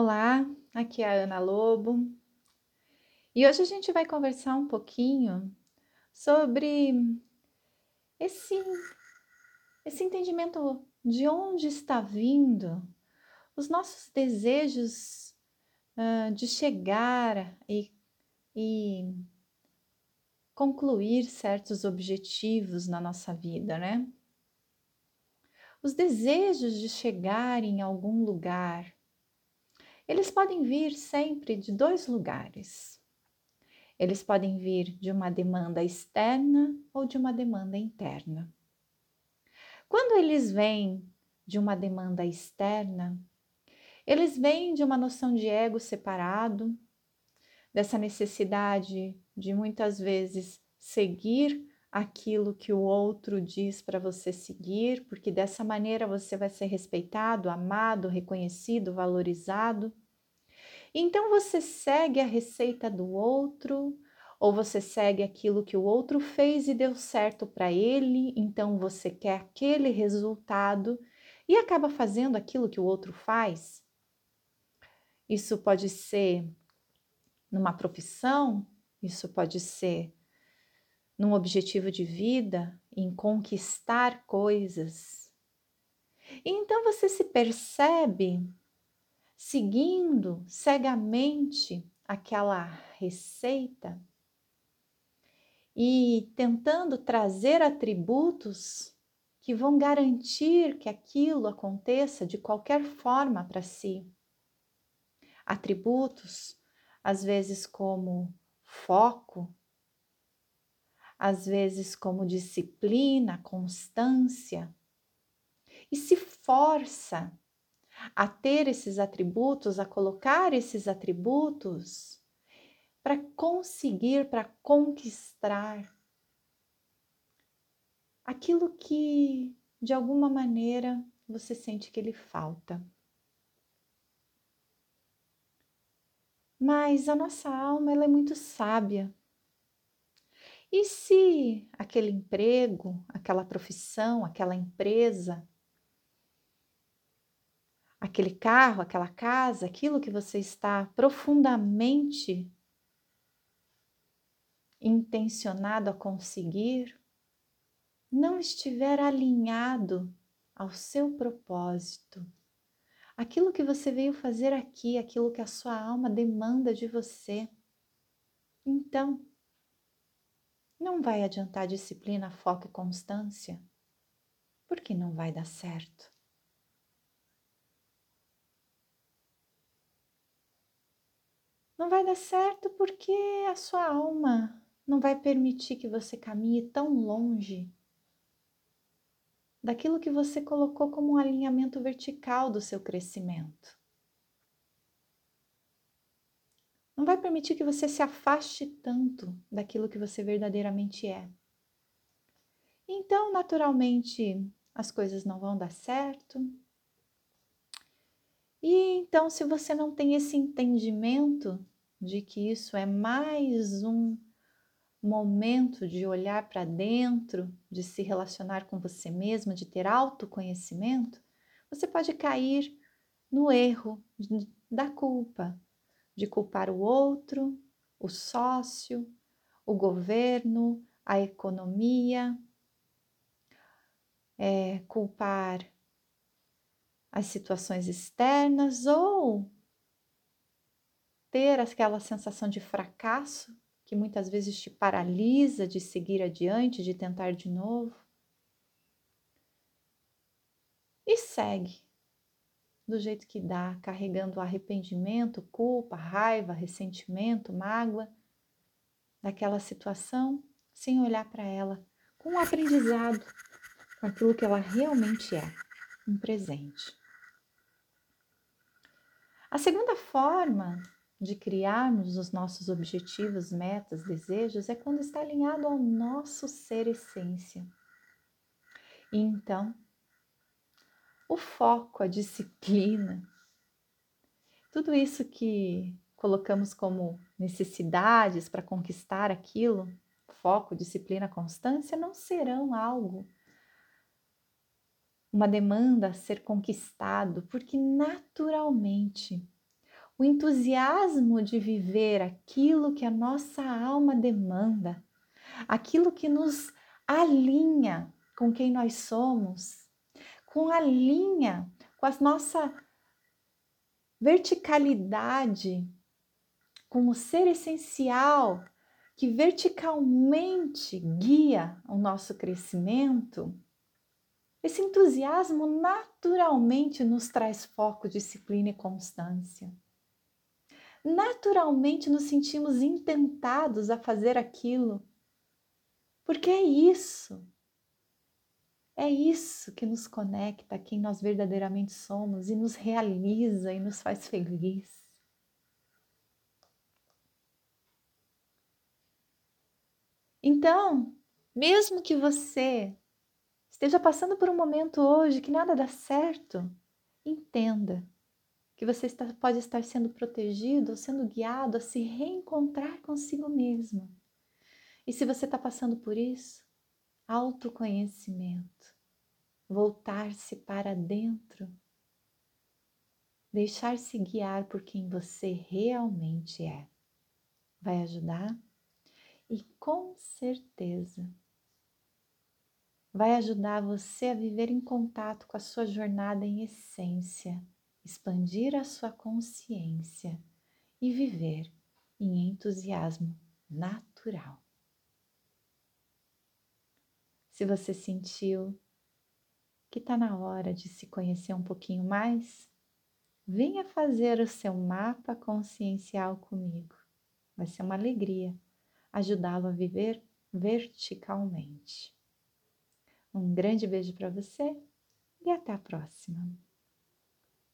Olá, aqui é a Ana Lobo e hoje a gente vai conversar um pouquinho sobre esse, esse entendimento de onde está vindo os nossos desejos uh, de chegar e, e concluir certos objetivos na nossa vida, né? Os desejos de chegar em algum lugar eles podem vir sempre de dois lugares. Eles podem vir de uma demanda externa ou de uma demanda interna. Quando eles vêm de uma demanda externa, eles vêm de uma noção de ego separado, dessa necessidade de muitas vezes seguir aquilo que o outro diz para você seguir, porque dessa maneira você vai ser respeitado, amado, reconhecido, valorizado. Então você segue a receita do outro, ou você segue aquilo que o outro fez e deu certo para ele, então você quer aquele resultado e acaba fazendo aquilo que o outro faz. Isso pode ser numa profissão, isso pode ser num objetivo de vida, em conquistar coisas. E então você se percebe seguindo cegamente aquela receita e tentando trazer atributos que vão garantir que aquilo aconteça de qualquer forma para si. Atributos, às vezes, como foco, às vezes como disciplina, constância, e se força a ter esses atributos, a colocar esses atributos para conseguir, para conquistar aquilo que de alguma maneira você sente que lhe falta. Mas a nossa alma ela é muito sábia e se aquele emprego, aquela profissão, aquela empresa, aquele carro, aquela casa, aquilo que você está profundamente intencionado a conseguir, não estiver alinhado ao seu propósito, aquilo que você veio fazer aqui, aquilo que a sua alma demanda de você, então não vai adiantar disciplina, foco e constância, porque não vai dar certo. Não vai dar certo porque a sua alma não vai permitir que você caminhe tão longe daquilo que você colocou como um alinhamento vertical do seu crescimento. Não vai permitir que você se afaste tanto daquilo que você verdadeiramente é. Então, naturalmente, as coisas não vão dar certo. E então, se você não tem esse entendimento de que isso é mais um momento de olhar para dentro, de se relacionar com você mesmo, de ter autoconhecimento, você pode cair no erro da culpa, de culpar o outro, o sócio, o governo, a economia, é, culpar as situações externas ou ter aquela sensação de fracasso que muitas vezes te paralisa de seguir adiante, de tentar de novo. E segue do jeito que dá, carregando arrependimento, culpa, raiva, ressentimento, mágoa daquela situação, sem olhar para ela com um aprendizado, com aquilo que ela realmente é, um presente. A segunda forma de criarmos os nossos objetivos, metas, desejos é quando está alinhado ao nosso ser essência. E então, o foco, a disciplina, tudo isso que colocamos como necessidades para conquistar aquilo, foco, disciplina, constância, não serão algo, uma demanda a ser conquistado, porque naturalmente o entusiasmo de viver aquilo que a nossa alma demanda, aquilo que nos alinha com quem nós somos, com a linha, com a nossa verticalidade, com o ser essencial que verticalmente guia o nosso crescimento, esse entusiasmo naturalmente nos traz foco, disciplina e constância. Naturalmente nos sentimos intentados a fazer aquilo, porque é isso. É isso que nos conecta a quem nós verdadeiramente somos e nos realiza e nos faz feliz. Então, mesmo que você esteja passando por um momento hoje que nada dá certo, entenda que você está, pode estar sendo protegido ou sendo guiado a se reencontrar consigo mesmo. E se você está passando por isso, autoconhecimento, voltar-se para dentro, deixar-se guiar por quem você realmente é. Vai ajudar? E com certeza vai ajudar você a viver em contato com a sua jornada em essência, expandir a sua consciência e viver em entusiasmo natural. Se você sentiu que está na hora de se conhecer um pouquinho mais, venha fazer o seu mapa consciencial comigo. Vai ser uma alegria ajudá-lo a viver verticalmente. Um grande beijo para você e até a próxima.